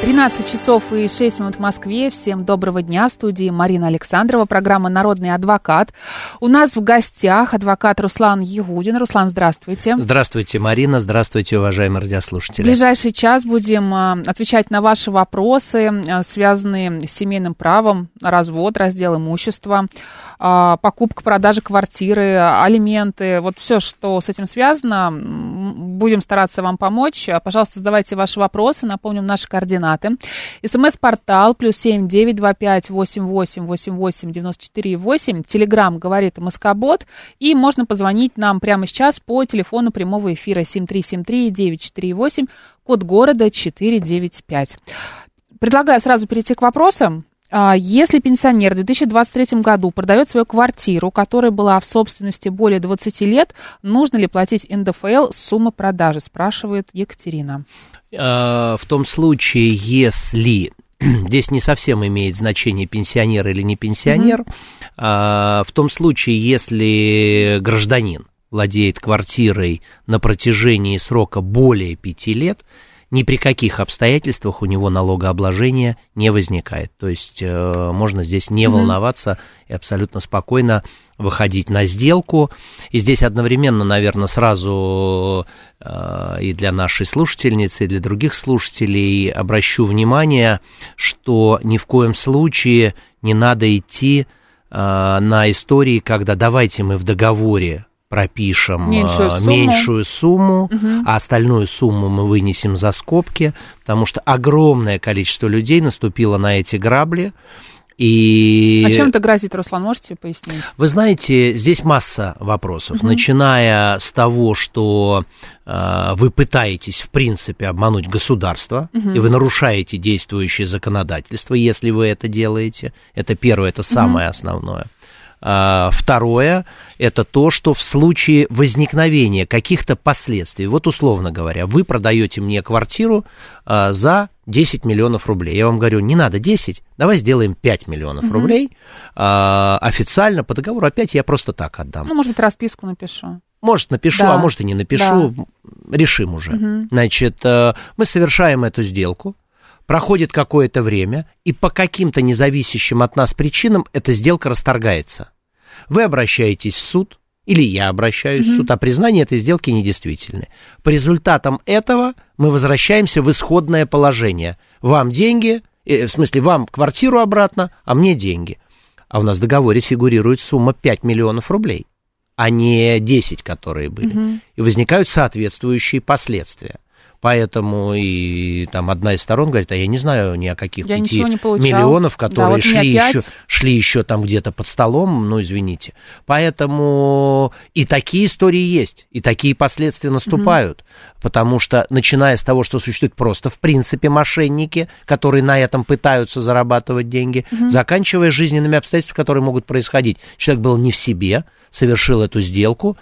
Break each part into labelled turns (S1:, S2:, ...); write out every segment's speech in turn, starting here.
S1: 13 часов и 6 минут в Москве. Всем доброго дня. В студии Марина Александрова, программа «Народный адвокат». У нас в гостях адвокат Руслан Ягудин. Руслан, здравствуйте.
S2: Здравствуйте, Марина. Здравствуйте, уважаемые радиослушатели.
S1: В ближайший час будем а, отвечать на ваши вопросы, а, связанные с семейным правом, развод, раздел имущества, покупка, продажа квартиры, алименты, вот все, что с этим связано, будем стараться вам помочь. Пожалуйста, задавайте ваши вопросы, напомним наши координаты. СМС-портал плюс семь девять два пять восемь восемь восемь восемь девяносто четыре восемь. Телеграмм говорит Москобот. И можно позвонить нам прямо сейчас по телефону прямого эфира семь три семь три девять четыре восемь, код города четыре девять пять. Предлагаю сразу перейти к вопросам. А, если пенсионер в 2023 году продает свою квартиру, которая была в собственности более 20 лет, нужно ли платить НДФЛ сумма продажи, спрашивает Екатерина.
S2: А, в том случае, если здесь не совсем имеет значение пенсионер или не пенсионер, угу. в том случае, если гражданин владеет квартирой на протяжении срока более пяти лет, ни при каких обстоятельствах у него налогообложения не возникает. То есть э, можно здесь не волноваться и абсолютно спокойно выходить на сделку. И здесь одновременно, наверное, сразу э, и для нашей слушательницы, и для других слушателей обращу внимание, что ни в коем случае не надо идти э, на истории, когда давайте мы в договоре пропишем меньшую а, сумму, меньшую сумму угу. а остальную сумму мы вынесем за скобки, потому что огромное количество людей наступило на эти грабли. И...
S1: А чем это грозит, Руслан, можете пояснить?
S2: Вы знаете, здесь масса вопросов, угу. начиная с того, что э, вы пытаетесь, в принципе, обмануть государство, угу. и вы нарушаете действующее законодательство, если вы это делаете. Это первое, это самое угу. основное. А, второе – это то, что в случае возникновения каких-то последствий, вот условно говоря, вы продаете мне квартиру а, за 10 миллионов рублей. Я вам говорю, не надо 10, давай сделаем 5 миллионов угу. рублей. А, официально по договору опять я просто так отдам.
S1: Ну, может быть, расписку напишу.
S2: Может, напишу, да. а может и не напишу. Да. Решим уже. Угу. Значит, э, мы совершаем эту сделку проходит какое-то время, и по каким-то независящим от нас причинам эта сделка расторгается. Вы обращаетесь в суд, или я обращаюсь mm-hmm. в суд, а признание этой сделки недействительны. По результатам этого мы возвращаемся в исходное положение. Вам деньги, э, в смысле, вам квартиру обратно, а мне деньги. А у нас в договоре фигурирует сумма 5 миллионов рублей, а не 10, которые были. Mm-hmm. И возникают соответствующие последствия. Поэтому и там одна из сторон говорит, а я не знаю ни о каких я пяти миллионов, которые да, вот шли, еще, шли еще там где-то под столом, ну, извините. Поэтому и такие истории есть, и такие последствия наступают. Угу. Потому что, начиная с того, что существуют просто, в принципе, мошенники, которые на этом пытаются зарабатывать деньги, угу. заканчивая жизненными обстоятельствами, которые могут происходить. Человек был не в себе, совершил эту сделку,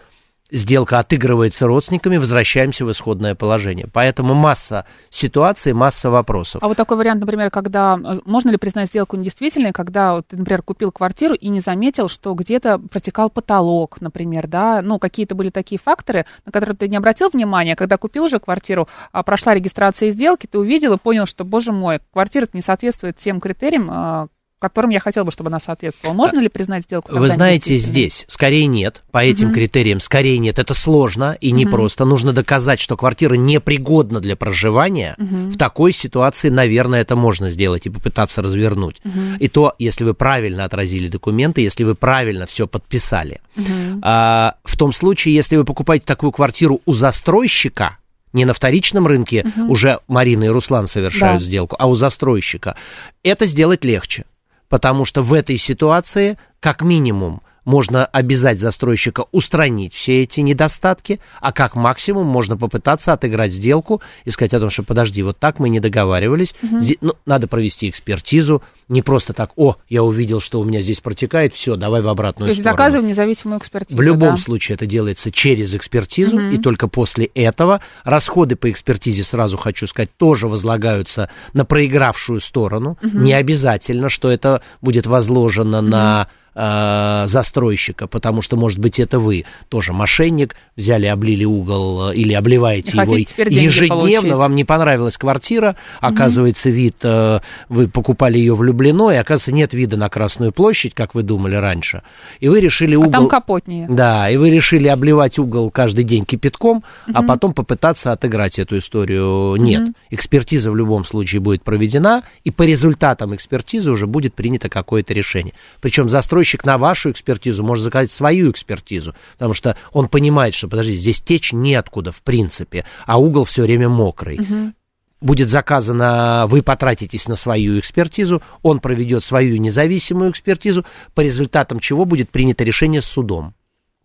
S2: сделка отыгрывается родственниками, возвращаемся в исходное положение. Поэтому масса ситуаций, масса вопросов.
S1: А вот такой вариант, например, когда э, можно ли признать сделку недействительной, когда ты, например, купил квартиру и не заметил, что где-то протекал потолок, например, да, ну, какие-то были такие факторы, на которые ты не обратил внимания, когда купил уже квартиру, а прошла регистрация сделки, ты увидел и понял, что, боже мой, квартира не соответствует тем критериям, а, которым я хотел бы, чтобы она соответствовала. Можно ли признать сделку?
S2: Вы знаете, здесь скорее нет, по этим угу. критериям скорее нет. Это сложно и непросто. Угу. Нужно доказать, что квартира непригодна для проживания. Угу. В такой ситуации, наверное, это можно сделать и попытаться развернуть. Угу. И то, если вы правильно отразили документы, если вы правильно все подписали. Угу. А, в том случае, если вы покупаете такую квартиру у застройщика, не на вторичном рынке угу. уже Марина и Руслан совершают да. сделку, а у застройщика, это сделать легче потому что в этой ситуации, как минимум, можно обязать застройщика устранить все эти недостатки, а как максимум можно попытаться отыграть сделку и сказать о том, что подожди, вот так мы не договаривались, угу. Ну, надо провести экспертизу, не просто так, о, я увидел, что у меня здесь протекает, все, давай в обратную
S1: То есть
S2: сторону.
S1: заказываем независимую экспертизу.
S2: В любом
S1: да?
S2: случае это делается через экспертизу, угу. и только после этого расходы по экспертизе, сразу хочу сказать, тоже возлагаются на проигравшую сторону. Угу. Не обязательно, что это будет возложено угу. на э, застройщика, потому что, может быть, это вы тоже мошенник, взяли, облили угол э, или обливаете его ежедневно, вам не понравилась квартира, оказывается, вид, э, вы покупали ее влюблено, и, оказывается, нет вида на Красную площадь, как вы думали раньше, и вы решили угол... А
S1: там капотнее.
S2: Да, и вы решили обливать угол каждый день кипятком, угу. а потом попытаться отыграть эту историю. Нет, угу. экспертиза в любом случае будет проведена, и по результатам экспертизы уже будет принято какое-то решение. Причем застройщик застройщик на вашу экспертизу может заказать свою экспертизу, потому что он понимает, что, подожди, здесь течь неоткуда, в принципе, а угол все время мокрый. Угу будет заказано, вы потратитесь на свою экспертизу, он проведет свою независимую экспертизу, по результатам чего будет принято решение судом.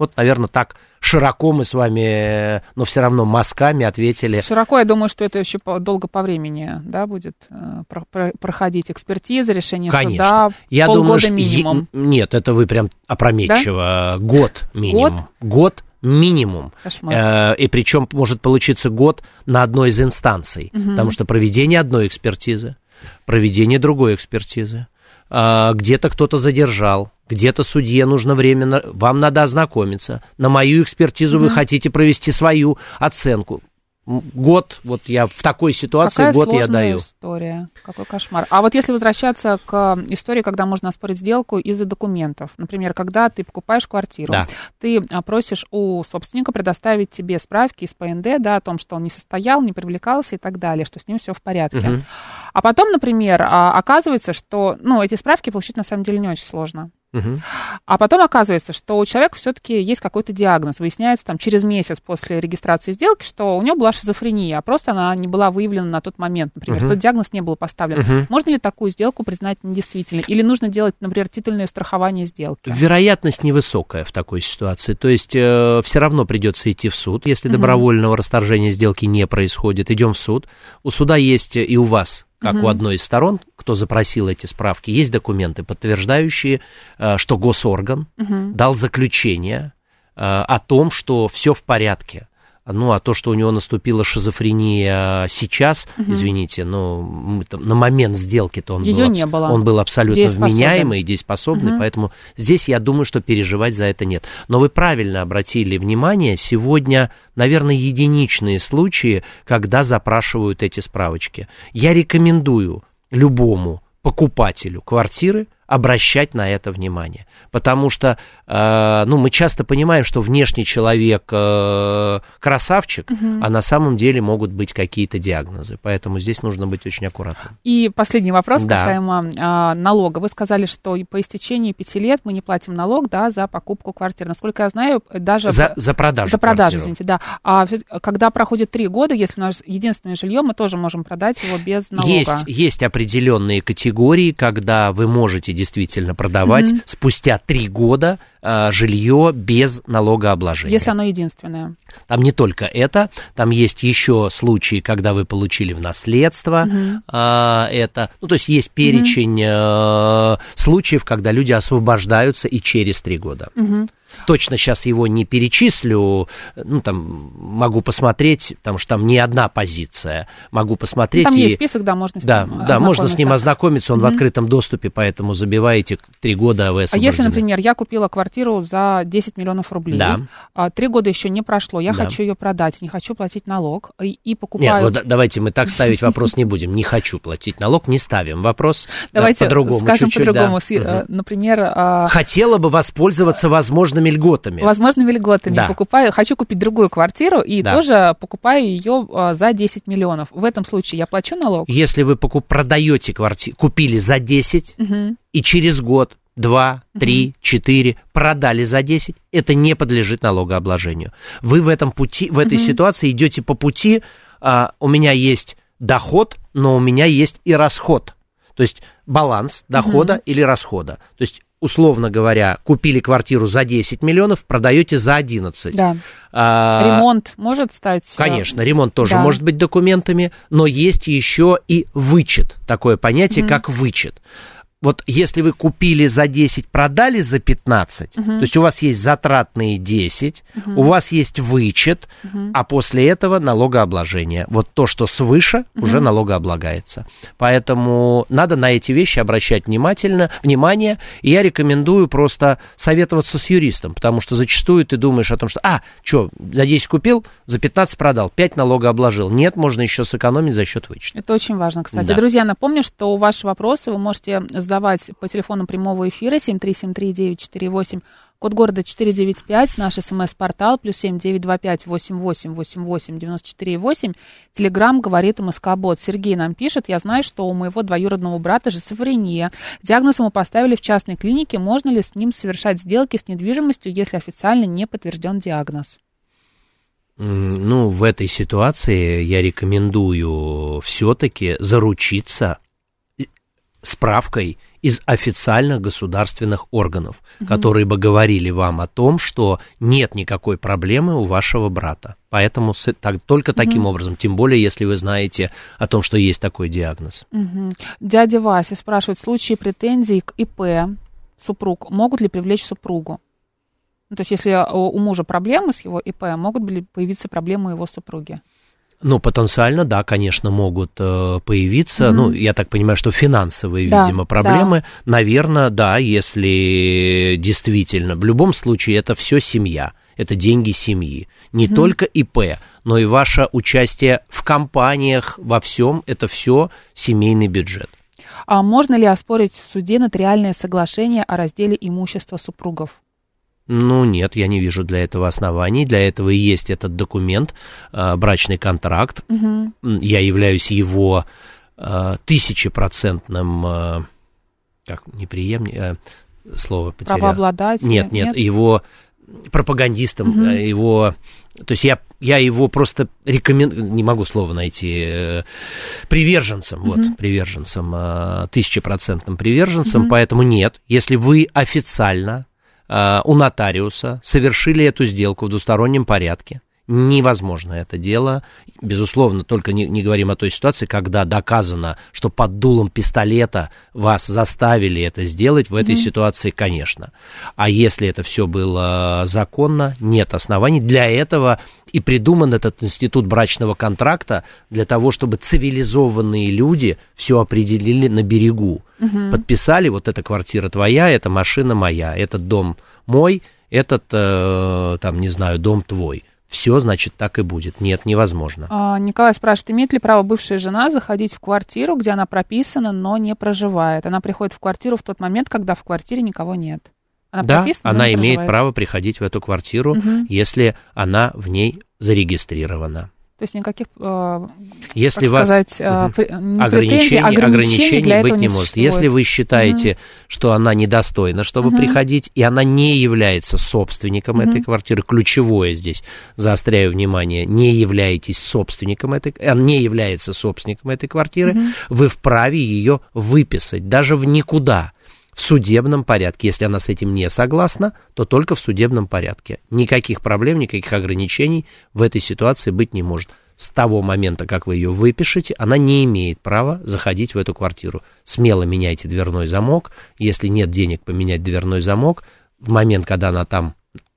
S2: Вот, наверное, так широко мы с вами, но все равно мазками ответили.
S1: Широко, я думаю, что это еще долго по времени, да, будет э, проходить экспертиза, решение
S2: Конечно.
S1: суда,
S2: я
S1: полгода
S2: думаю, что
S1: минимум.
S2: Е... Нет, это вы прям опрометчиво. Да? Год минимум. Год? Год минимум. Э, и причем может получиться год на одной из инстанций, угу. потому что проведение одной экспертизы, проведение другой экспертизы, э, где-то кто-то задержал, где-то судье нужно время, вам надо ознакомиться. На мою экспертизу угу. вы хотите провести свою оценку. Год, вот я в такой ситуации,
S1: Какая
S2: год я даю.
S1: история, какой кошмар. А вот если возвращаться к истории, когда можно оспорить сделку из-за документов, например, когда ты покупаешь квартиру,
S2: да.
S1: ты а, просишь у собственника предоставить тебе справки из ПНД, да, о том, что он не состоял, не привлекался и так далее, что с ним все в порядке. Угу. А потом, например, а, оказывается, что, ну, эти справки получить на самом деле не очень сложно. Угу. А потом оказывается, что у человека все-таки есть какой-то диагноз. Выясняется там через месяц после регистрации сделки, что у него была шизофрения, а просто она не была выявлена на тот момент, например. Угу. Тот диагноз не был поставлен. Угу. Можно ли такую сделку признать недействительной? Или нужно делать, например, титульное страхование сделки?
S2: Вероятность невысокая в такой ситуации. То есть э, все равно придется идти в суд. Если угу. добровольного расторжения сделки не происходит, идем в суд. У суда есть и у вас как угу. у одной из сторон, кто запросил эти справки, есть документы, подтверждающие, э, что госорган угу. дал заключение э, о том, что все в порядке. Ну, а то, что у него наступила шизофрения сейчас, угу. извините, ну, на момент сделки-то он,
S1: был,
S2: не
S1: было.
S2: он был абсолютно вменяемый и дееспособный, угу. поэтому здесь я думаю, что переживать за это нет. Но вы правильно обратили внимание, сегодня, наверное, единичные случаи, когда запрашивают эти справочки. Я рекомендую любому покупателю квартиры обращать на это внимание. Потому что, э, ну, мы часто понимаем, что внешний человек э, красавчик, угу. а на самом деле могут быть какие-то диагнозы. Поэтому здесь нужно быть очень аккуратным.
S1: И последний вопрос да. касаемо э, налога. Вы сказали, что по истечении пяти лет мы не платим налог, да, за покупку квартиры. Насколько я знаю, даже...
S2: За, за продажу
S1: За продажу, квартиру. извините, да. А когда проходит три года, если у нас единственное жилье, мы тоже можем продать его без налога.
S2: Есть, есть определенные категории, когда вы можете действительно продавать mm-hmm. спустя три года э, жилье без налогообложения.
S1: Если оно единственное.
S2: Там не только это, там есть еще случаи, когда вы получили в наследство mm-hmm. э, это. Ну, то есть есть перечень mm-hmm. э, случаев, когда люди освобождаются и через три года. Mm-hmm. Точно сейчас его не перечислю, ну, там, могу посмотреть, потому что там не одна позиция, могу посмотреть.
S1: Там
S2: и...
S1: есть список, да, можно с
S2: да,
S1: ним
S2: Да, можно с ним ознакомиться, он mm-hmm. в открытом доступе, поэтому забиваете три года, а вы
S1: А если, например, я купила квартиру за 10 миллионов рублей,
S2: да.
S1: а, три года еще не прошло, я да. хочу ее продать, не хочу платить налог, и, и покупаю...
S2: Нет, вот давайте мы так ставить вопрос не будем, не хочу платить налог, не ставим вопрос.
S1: Давайте по-другому, скажем по-другому, э, например... А,
S2: Хотела бы воспользоваться возможными льготами.
S1: Возможными льготами. Да. Покупаю, хочу купить другую квартиру и да. тоже покупаю ее а, за 10 миллионов. В этом случае я плачу налог?
S2: Если вы покуп, продаете квартиру, купили за 10 угу. и через год два, три, четыре, продали за 10, это не подлежит налогообложению. Вы в этом пути, в этой угу. ситуации идете по пути, а, у меня есть доход, но у меня есть и расход. То есть баланс дохода угу. или расхода. То есть условно говоря, купили квартиру за 10 миллионов, продаете за 11.
S1: Да. А, ремонт может стать?
S2: Конечно, ремонт тоже да. может быть документами, но есть еще и вычет, такое понятие, mm как вычет вот если вы купили за 10, продали за 15, угу. то есть у вас есть затратные 10, угу. у вас есть вычет, угу. а после этого налогообложение. Вот то, что свыше, угу. уже налогооблагается. Поэтому надо на эти вещи обращать внимательно, внимание, и я рекомендую просто советоваться с юристом, потому что зачастую ты думаешь о том, что, а, что, за 10 купил, за 15 продал, 5 налогообложил. Нет, можно еще сэкономить за счет вычета.
S1: Это очень важно, кстати. Да. Друзья, напомню, что ваши вопросы вы можете задать задавать по телефону прямого эфира 7373948, код города 495, наш смс-портал, плюс 7925 88 88 94 8. Телеграмм говорит МСК-бот. Сергей нам пишет, я знаю, что у моего двоюродного брата же шизофрения. Диагноз ему поставили в частной клинике. Можно ли с ним совершать сделки с недвижимостью, если официально не подтвержден диагноз?
S2: Ну, в этой ситуации я рекомендую все-таки заручиться справкой из официальных государственных органов, угу. которые бы говорили вам о том, что нет никакой проблемы у вашего брата. Поэтому так, только угу. таким образом, тем более, если вы знаете о том, что есть такой диагноз.
S1: Угу. Дядя Вася спрашивает, в случае претензий к ИП супруг могут ли привлечь супругу? Ну, то есть, если у мужа проблемы с его ИП, могут ли появиться проблемы у его супруги?
S2: Ну, потенциально, да, конечно, могут э, появиться. Mm-hmm. Ну, я так понимаю, что финансовые, да, видимо, проблемы. Да. Наверное, да, если действительно. В любом случае, это все семья. Это деньги семьи. Не mm-hmm. только ИП, но и ваше участие в компаниях, во всем. Это все семейный бюджет.
S1: А можно ли оспорить в суде нотариальное соглашение о разделе имущества супругов?
S2: Ну, нет, я не вижу для этого оснований. Для этого и есть этот документ, э, брачный контракт. Угу. Я являюсь его э, тысячепроцентным, э, как, неприемник, э, слово потерял.
S1: Правообладатель?
S2: Нет, нет, нет, его пропагандистом, угу. его... То есть я, я его просто рекомендую, не могу слова найти, э, приверженцем, угу. вот, приверженцем, тысячепроцентным приверженцем, угу. поэтому нет, если вы официально у нотариуса, совершили эту сделку в двустороннем порядке. Невозможно это дело. Безусловно, только не, не говорим о той ситуации, когда доказано, что под дулом пистолета вас заставили это сделать. В этой mm-hmm. ситуации, конечно. А если это все было законно, нет оснований. Для этого и придуман этот институт брачного контракта для того, чтобы цивилизованные люди все определили на берегу. Угу. Подписали, вот эта квартира твоя, эта машина моя, этот дом мой, этот, э, там, не знаю, дом твой. Все, значит, так и будет. Нет, невозможно.
S1: А, Николай спрашивает, имеет ли право бывшая жена заходить в квартиру, где она прописана, но не проживает? Она приходит в квартиру в тот момент, когда в квартире никого нет.
S2: Она да, она имеет право приходить в эту квартиру, угу. если она в ней зарегистрирована.
S1: То есть никаких, э, если как вас сказать, угу. ограничений, ограничений,
S2: ограничений для быть не может. Если вы считаете, угу. что она недостойна, чтобы угу. приходить, и она не является собственником угу. этой квартиры, ключевое здесь, заостряю внимание, не являетесь собственником этой, не является собственником этой квартиры, угу. вы вправе ее выписать, даже в никуда в судебном порядке. Если она с этим не согласна, то только в судебном порядке. Никаких проблем, никаких ограничений в этой ситуации быть не может. С того момента, как вы ее выпишете, она не имеет права заходить в эту квартиру. Смело меняйте дверной замок. Если нет денег поменять дверной замок, в момент, когда она там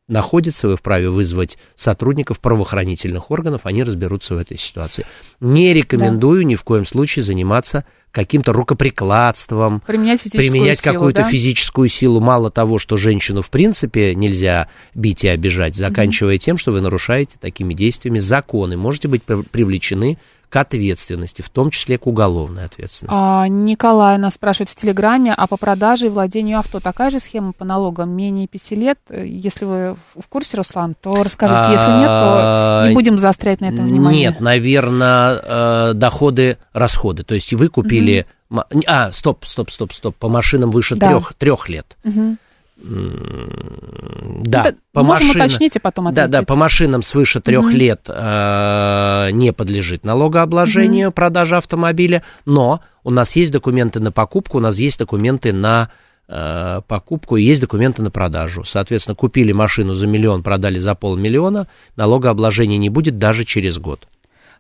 S2: находится, вы вправе вызвать сотрудников правоохранительных органов, они разберутся в этой ситуации. Не рекомендую да. ни в коем случае заниматься каким-то рукоприкладством,
S1: применять,
S2: применять какую-то
S1: да?
S2: физическую силу. Мало того, что женщину в принципе нельзя бить и обижать, заканчивая mm-hmm. тем, что вы нарушаете такими действиями законы, можете быть привлечены к ответственности, в том числе к уголовной ответственности.
S1: А, Николай нас спрашивает в Телеграме, а по продаже и владению авто такая же схема по налогам менее пяти лет? Если вы в курсе, Руслан, то расскажите. А, Если нет, то не будем заострять на этом внимание.
S2: Нет, наверное, э, доходы, расходы. То есть вы купили... Угу. А, стоп, стоп, стоп, стоп. По машинам выше да. трех, трех лет. Угу. Да,
S1: Это по можем машинам, уточнить и потом
S2: ответить. Да, да, по машинам свыше трех угу. лет э, не подлежит налогообложению угу. продажа автомобиля, но у нас есть документы на покупку, у нас есть документы на э, покупку, и есть документы на продажу. Соответственно, купили машину за миллион, продали за полмиллиона, налогообложения не будет даже через год.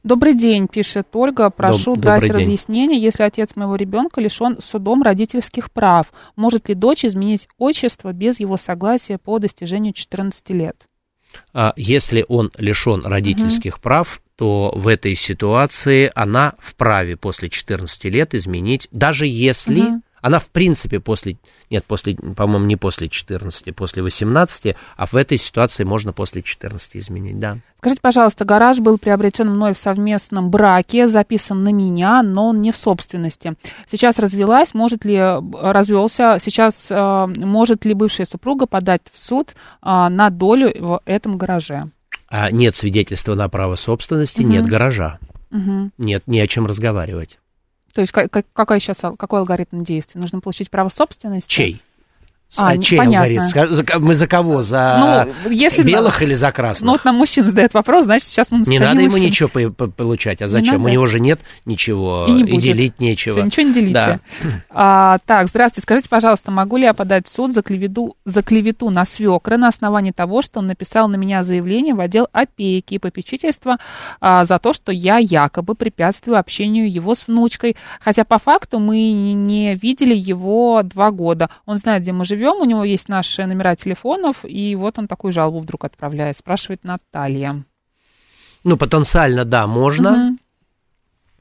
S1: Добрый день, пишет Ольга. Прошу
S2: Доб-
S1: дать разъяснение. Если отец моего ребенка лишен судом родительских прав, может ли дочь изменить отчество без его согласия по достижению 14 лет?
S2: А Если он лишен родительских прав, то в этой ситуации она вправе после 14 лет изменить, даже если
S1: Мгм.
S2: Она в принципе после, нет, после, по-моему, не после 14, после 18, а в этой ситуации можно после 14 изменить, да.
S1: Скажите, пожалуйста, гараж был приобретен мной в совместном браке, записан на меня, но он не в собственности. Сейчас развелась, может ли развелся, сейчас э, может ли бывшая супруга подать в суд э, на долю в этом гараже?
S2: А нет свидетельства на право собственности,
S1: Мгм.
S2: нет гаража,
S1: Мгм.
S2: нет ни о чем разговаривать.
S1: То есть ка- ка- какой сейчас какой алгоритм действий? Нужно получить право собственности?
S2: Чей?
S1: А,
S2: А, чей
S1: понятно.
S2: алгоритм? Мы за кого? За
S1: Ну, если
S2: белых или за красных?
S1: Ну, вот нам мужчина задает вопрос, значит, сейчас мы
S2: Не
S1: наскорее
S2: надо ему
S1: мужчин.
S2: ничего по- по- получать. А
S1: Не
S2: зачем? У
S1: надо.
S2: него же нет ничего
S1: И не
S2: и,
S1: будет.
S2: делить нечего.
S1: Всё, ничего не делите.
S2: Да.
S1: А, так, здравствуйте. Скажите, пожалуйста, могу ли я подать в суд за клевету, за клевету на свекра на основании того, что он написал на меня заявление в отдел опеки и попечительства а, за то, что я якобы препятствую общению его с внучкой, хотя по факту мы не- не видели его два года. Он знает, где мы живем, у него есть наши номера телефонов, и вот он такую жалобу вдруг отправляет, спрашивает Наталья.
S2: Ну, потенциально, да, можно,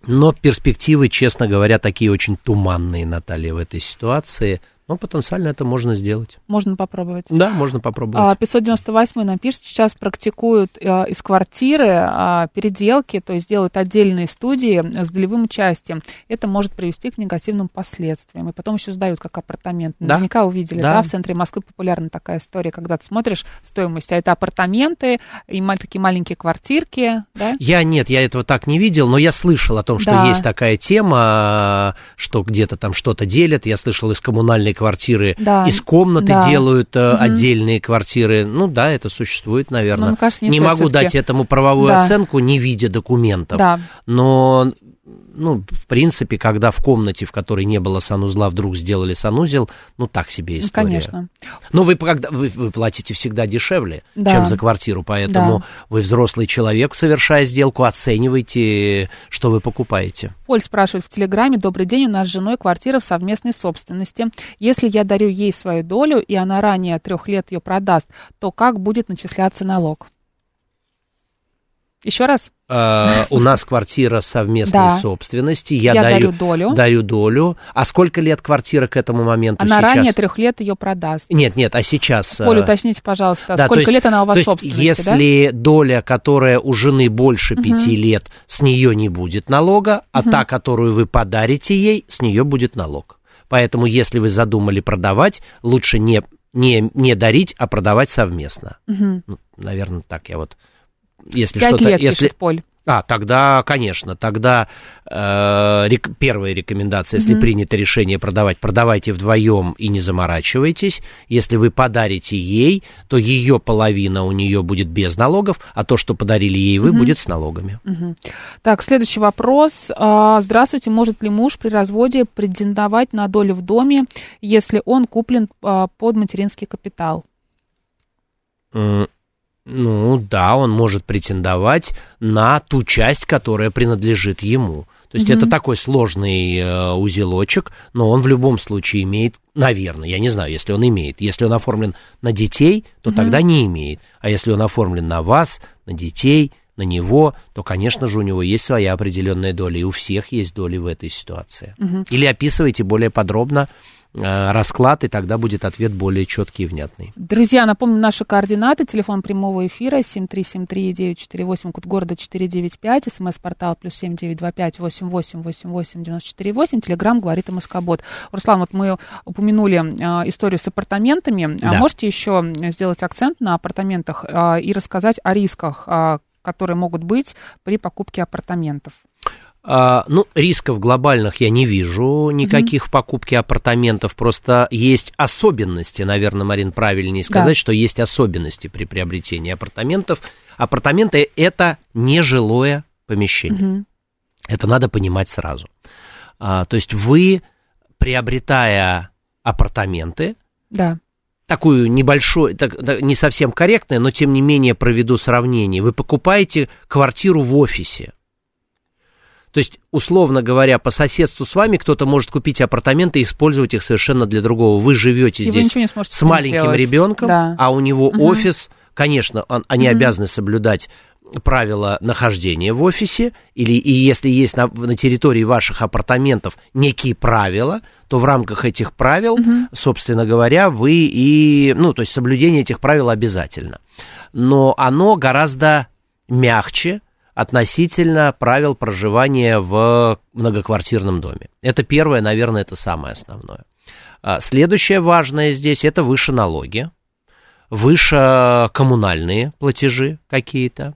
S2: но перспективы, честно говоря, такие очень туманные, Наталья, в этой ситуации. Но потенциально это можно сделать.
S1: Можно попробовать.
S2: Да, можно попробовать.
S1: А, 598 нам пишет, сейчас практикуют э, из квартиры а, переделки, то есть делают отдельные студии с долевым участием. Это может привести к негативным последствиям. И потом еще сдают как апартамент.
S2: Да.
S1: Наверняка увидели,
S2: Да.
S1: да. в центре Москвы популярна такая история, когда ты смотришь стоимость, а это апартаменты и такие маленькие квартирки, да?
S2: Я нет, я этого так не видел, но я слышал о том, что
S1: Да.
S2: есть такая тема, что где-то там что-то делят. Я слышал из коммунальной квартиры,
S1: Да.
S2: из комнаты
S1: Да.
S2: делают
S1: Мгм.
S2: отдельные квартиры. Ну да, это существует, наверное.
S1: Но, мне кажется, не
S2: не могу дать этому правовую
S1: Да.
S2: оценку, не видя документов.
S1: Да.
S2: Но, ну, в принципе, когда в комнате, в которой не было санузла, вдруг сделали санузел, ну, так себе
S1: Ну,
S2: история.
S1: конечно.
S2: Но вы, когда, вы, вы платите всегда дешевле,
S1: Да.
S2: чем за квартиру, поэтому
S1: Да.
S2: вы взрослый человек, совершая сделку, оцениваете, что вы покупаете.
S1: Поль спрашивает в Телеграме, добрый день, у нас с женой квартира в совместной собственности. Если я дарю ей свою долю, и она ранее трех лет ее продаст, то как будет начисляться налог? Еще раз?
S2: Э, У нас квартира совместной
S1: Да.
S2: собственности. Я,
S1: Я
S2: дарю,
S1: дарю долю.
S2: Дарю долю. А сколько лет квартира к этому моменту
S1: Она
S2: сейчас?
S1: ранее трех лет ее продаст.
S2: Нет, нет, а сейчас... Э,
S1: уточните, пожалуйста,
S2: Да,
S1: сколько
S2: есть-
S1: лет она у вас собственности, да?
S2: если доля, которая у жены больше пяти лет, с нее не будет налога, а та, которую вы подарите ей, с нее будет налог. Поэтому, если вы задумали продавать, лучше не, не, не дарить, а продавать совместно.
S1: Мгм.
S2: Ну, наверное, так я вот... Если
S1: Пять
S2: что-то...
S1: лет,
S2: если...
S1: пишет Поль.
S2: А, тогда, конечно, тогда э, рек- первая рекомендация, если принято решение продавать, продавайте вдвоем и не заморачивайтесь. Если вы подарите ей, то ее половина у нее будет без налогов, а то, что подарили ей вы, будет с налогами.
S1: Мгм. Так, следующий вопрос. А, Здравствуйте, может ли муж при разводе претендовать на долю в доме, если он куплен а, под материнский капитал?
S2: М, Ну да, он может претендовать на ту часть, которая принадлежит ему. То есть это такой сложный э, узелочек, но он в любом случае имеет, наверное, я не знаю, если он имеет. Если он оформлен на детей, то тогда не имеет. А если он оформлен на вас, на детей, на него, то, конечно же, у него есть своя определенная доля, и у всех есть доли в этой ситуации. Или описывайте более подробно расклад, и тогда будет ответ более четкий и внятный.
S1: Друзья, напомню наши координаты. Телефон прямого эфира 7373948, код города 495, смс-портал плюс 7925 8888 948, телеграмм говорит МСК-бот. Руслан, вот мы упомянули э, историю с апартаментами. А
S2: Да.
S1: можете еще сделать акцент на апартаментах э, и рассказать о рисках, э, которые могут быть при покупке апартаментов?
S2: А, ну, рисков глобальных я не вижу никаких в покупке апартаментов, просто есть особенности, наверное, Марин, правильнее сказать,
S1: Да.
S2: что есть особенности при приобретении апартаментов. Апартаменты – это нежилое помещение.
S1: Мгм.
S2: Это надо понимать сразу. А, то есть вы, приобретая апартаменты.
S1: Да.
S2: Такую небольшую, так, не совсем корректное, но тем не менее проведу сравнение. Вы покупаете квартиру в офисе. То есть, условно говоря, по соседству с вами кто-то может купить апартаменты и использовать их совершенно для другого. Вы живете
S1: И вы
S2: здесь
S1: сможете
S2: с маленьким
S1: сделать.
S2: ребенком,
S1: Да.
S2: а у него
S1: Мгм.
S2: офис, конечно, он- они
S1: Мгм.
S2: обязаны соблюдать правила нахождения в офисе, или и если есть на, на территории ваших апартаментов некие правила, то в рамках этих правил, собственно говоря, вы и, ну, то есть соблюдение этих правил обязательно. Но оно гораздо мягче относительно правил проживания в многоквартирном доме. Это первое, наверное, это самое основное. А Следующее важное здесь это выше налоги, выше коммунальные платежи какие-то.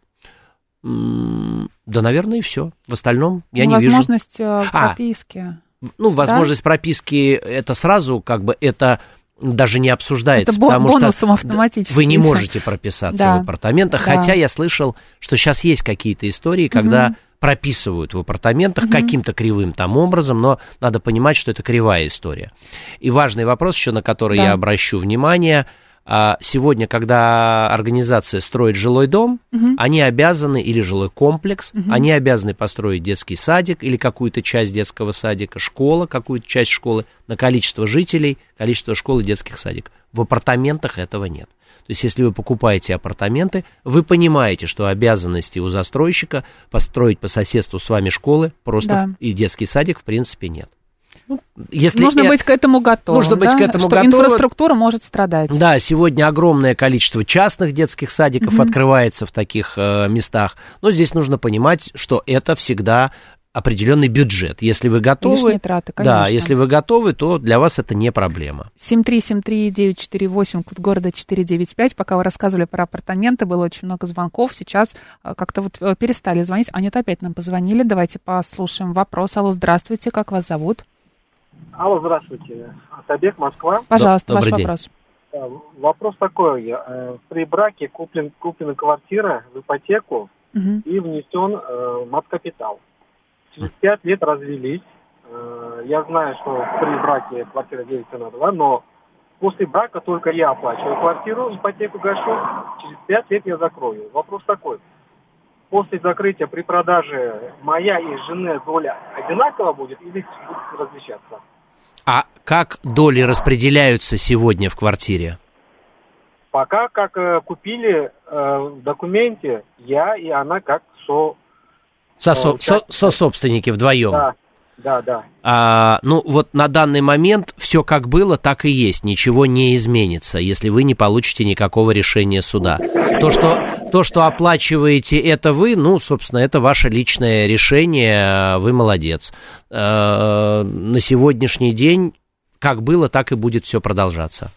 S2: Да, наверное, и все. В остальном я
S1: Ну,
S2: не вижу.
S1: Возможность э,
S2: А.
S1: прописки.
S2: Ну, возможность прописки это сразу, как бы это даже не обсуждается,
S1: Это
S2: потому
S1: бонусом
S2: что вы не можете прописаться
S1: Да.
S2: в апартаментах,
S1: Да.
S2: хотя я слышал, что сейчас есть какие-то истории, когда прописывают в апартаментах каким-то кривым там образом, но надо понимать, что это кривая история. И важный вопрос еще, на который
S1: Да.
S2: я обращу внимание, сегодня, когда организация строит жилой дом, они обязаны, или жилой комплекс, они обязаны построить детский садик или какую-то часть детского садика, школа, какую-то часть школы на количество жителей, количество школ и детских садиков. В апартаментах этого нет. То есть, если вы покупаете апартаменты, вы понимаете, что обязанности у застройщика построить по соседству с вами школы просто
S1: Да.
S2: и детский садик в принципе нет. Ну, если
S1: Нужно быть к этому готовым.
S2: нужно быть
S1: да,
S2: к этому
S1: что
S2: готовым.
S1: инфраструктура может страдать.
S2: Да, сегодня огромное количество частных детских садиков открывается в таких э, местах, но здесь нужно понимать, что это всегда определенный бюджет. Если вы готовы,
S1: Лишние траты,
S2: да, если вы готовы, то для вас это не проблема.
S1: 7373948, код города 495. Пока вы рассказывали про апартаменты, было очень много звонков. Сейчас э, как-то вот э, перестали звонить. Нет, опять нам позвонили. Давайте послушаем вопрос. Алло, здравствуйте, как вас зовут?
S3: Алло, здравствуйте. Атабек, Москва.
S1: Пожалуйста, ваш
S2: добрый день.
S1: вопрос.
S3: Вопрос такой. э, При браке куплен, куплена квартира в ипотеку
S1: Мгм.
S3: и внесен э, мат-капитал. Через пять лет развелись. Э, Я знаю, что при браке квартира делится на два, но после брака только я оплачиваю квартиру, ипотеку гашу. Через пять лет я закрою. Вопрос такой. После закрытия при продаже моя и жены доля одинаково будет или будет различаться?
S2: А как доли распределяются сегодня в квартире?
S3: Пока как э, купили э, в документе я и она как со...
S2: Со,
S3: Э,
S2: со, собственники вдвоем.
S3: Да, да, да.
S2: А, ну, вот на данный момент все как было, так и есть. Ничего не изменится, если вы не получите никакого решения суда. То, что, то, что оплачиваете это вы, ну, собственно, это ваше личное решение, вы молодец. Э, На сегодняшний день как было, так и будет все продолжаться.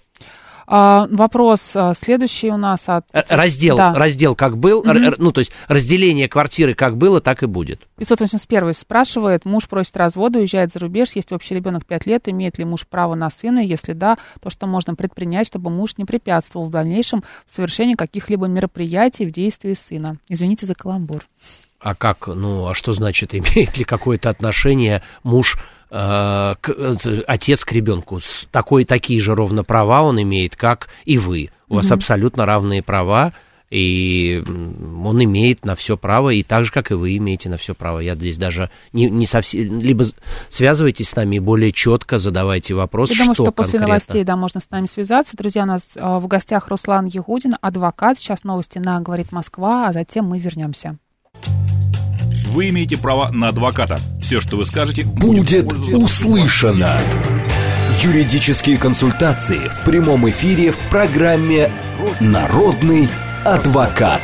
S1: А, вопрос а, следующий у нас от...
S2: Э, Раздел,
S1: Да.
S2: раздел как был, р- ну, то есть разделение квартиры как было, так и будет.
S1: 581 спрашивает, муж просит развода, уезжает за рубеж, есть общий ребенок 5 лет, имеет ли муж право на сына, если да, то что можно предпринять, чтобы муж не препятствовал в дальнейшем в совершении каких-либо мероприятий в действии сына. Извините за каламбур.
S2: А как, ну, а что значит, имеет ли какое-то отношение муж, э, к- э, отец к ребенку? Такой, такие же ровно права он имеет, как и вы. У вас абсолютно равные права, и он имеет на все право, и так же, как и вы имеете на все право. Я здесь даже не, не совсем... Либо связывайтесь с нами и более четко задавайте вопрос,
S1: Я думаю,
S2: что
S1: что после
S2: конкретно.
S1: новостей, да, можно с нами связаться. Друзья, у нас э, в гостях Руслан Ягудин, адвокат. Сейчас новости на «Говорит Москва», а затем мы вернемся.
S4: Вы имеете право на адвоката. Все, что вы скажете,
S5: Будет услышано. Юридические консультации в прямом эфире в программе «Народный адвокат».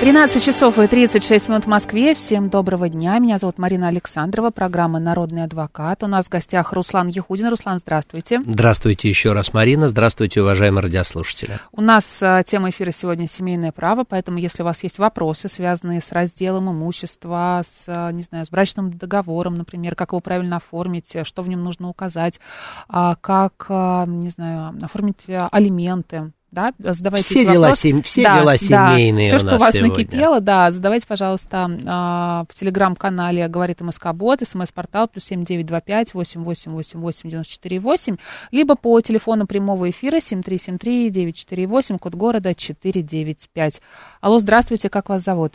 S1: 13 часов и 36 минут в Москве. Всем доброго дня. Меня зовут Марина Александрова, программа «Народный адвокат». У нас в гостях Руслан Ехудин. Руслан, здравствуйте.
S2: Здравствуйте еще раз, Марина. Здравствуйте, уважаемые радиослушатели.
S1: У нас а, тема эфира сегодня «Семейное право», поэтому если у вас есть вопросы, связанные с разделом имущества, с, а, не знаю, с брачным договором, например, как его правильно оформить, что в нем нужно указать, а, как, не знаю, оформить алименты, да, задавайте
S2: все
S1: эти
S2: дела,
S1: вопросы.
S2: сем... все
S1: да,
S2: дела
S1: да.
S2: семейные
S1: Все,
S2: у
S1: что у вас
S2: сегодня.
S1: накипело, да, задавайте, пожалуйста, а, в телеграм-канале «Говорит МСК-бот», смс-портал плюс семь девять два пять восемь восемь восемь восемь девяносто четыре восемь, либо по телефону прямого эфира семь три семь три девять четыре восемь, код города четыре девять пять. Алло, здравствуйте, как вас зовут?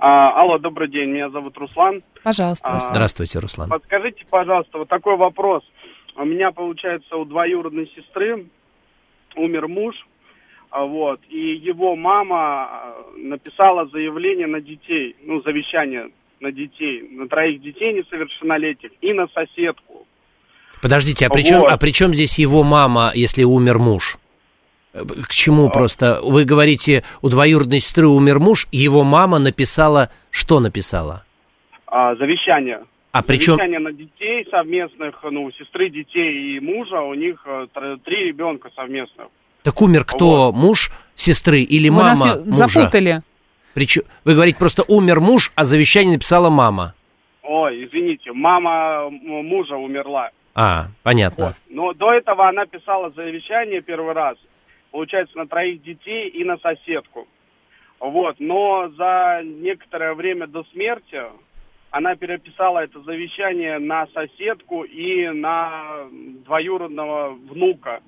S6: А, алло, добрый день, меня зовут Руслан.
S1: Пожалуйста,
S6: А.
S2: Здравствуйте, Руслан.
S6: Подскажите, пожалуйста, вот такой вопрос. У меня, получается, у двоюродной сестры умер муж, а, вот, и его мама а, написала заявление на детей, ну, завещание на детей, на троих детей несовершеннолетних и на соседку.
S2: Подождите, а при, чем,
S6: Вот.
S2: а при чем здесь его мама, если умер муж? Э, К чему просто? Вы говорите, у двоюродной сестры умер муж, его мама написала, что написала?
S6: А, завещание.
S2: А при чем...
S6: Завещание на детей совместных, ну, у сестры детей и мужа, у них э, тр- три ребенка совместных.
S2: Так умер кто? Муж сестры или
S1: Вы
S2: мама
S1: нас
S2: мужа?
S1: запутали.
S2: Причем, вы говорите, просто умер муж, а завещание написала мама.
S6: Ой, извините, мама мужа умерла.
S2: А, понятно.
S6: Вот. Но до этого она писала завещание первый раз, получается, на троих детей и на соседку. Вот. Но за некоторое время до смерти она переписала это завещание на соседку и на двоюродного внука.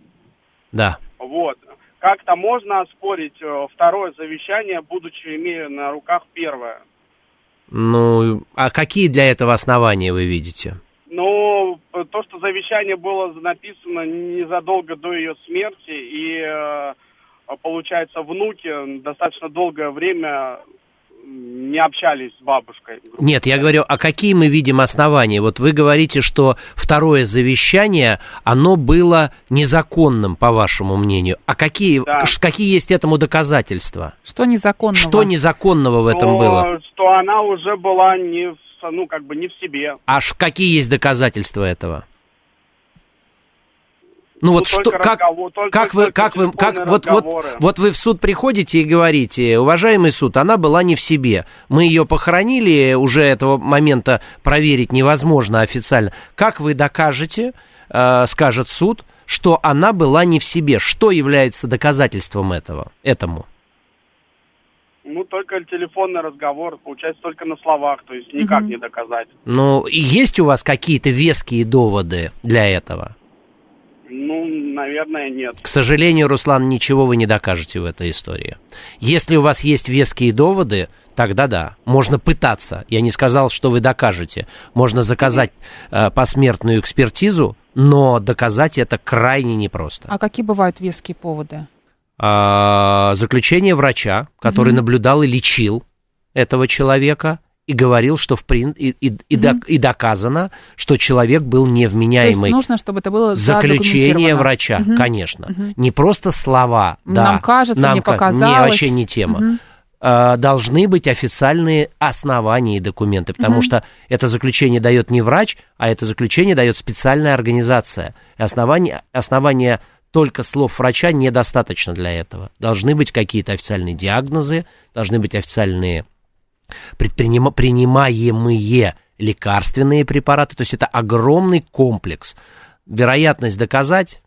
S2: Да.
S6: Вот. Как-то можно оспорить э, второе завещание, будучи имея на руках первое.
S2: Ну, а какие для этого основания вы видите?
S6: Ну, то, что завещание было написано незадолго до ее смерти, и, э, получается, внуки достаточно долгое время не общались с бабушкой.
S2: Нет, я говорю, а какие мы видим основания? Вот вы говорите, что второе завещание, оно было незаконным, по вашему мнению. А какие,
S6: Да.
S2: какие есть этому доказательства?
S1: Что незаконного?
S2: Что незаконного в этом
S6: Но
S2: было?
S6: Что она уже была не в, ну, как бы не в себе.
S2: А ш- какие есть доказательства этого? Ну
S6: Ну,
S2: вот что, как,
S6: разговор- только-
S2: как вы, как вы, как вот, вот,
S6: разговоры.
S2: вот вы в суд приходите и говорите, уважаемый суд, она была не в себе, мы ее похоронили, уже этого момента проверить невозможно официально. Как вы докажете, э, скажет суд, что она была не в себе? Что является доказательством этого, этому?
S6: Ну, только телефонный разговор, получается, только на словах, то есть никак не доказать.
S2: Ну, и есть у вас какие-то веские доводы для этого?
S6: Ну, наверное, нет.
S2: К сожалению, Руслан, ничего вы не докажете в этой истории. Если у вас есть веские доводы, тогда да, можно пытаться. Я не сказал, что вы докажете. Можно заказать э, посмертную экспертизу, но доказать это крайне непросто.
S1: А какие бывают веские поводы?
S2: А, заключение врача, который наблюдал и лечил этого человека, и говорил, что в прин... и, и, и док- и доказано, что человек был
S1: То есть
S2: невменяемый.
S1: нужно, чтобы это было
S2: Заключение врача,
S1: Мгм.
S2: конечно. Не просто слова. да,
S1: Нам кажется, мне
S2: ка-
S1: показалось.
S2: Не, вообще не тема. А, Должны быть официальные основания и документы, потому что это заключение дает не врач, а это заключение дает специальная организация. И основания, основания только слов врача недостаточно для этого. Должны быть какие-то официальные диагнозы, должны быть официальные предпринима- принимаемые лекарственные препараты. То есть это огромный комплекс. Вероятность доказать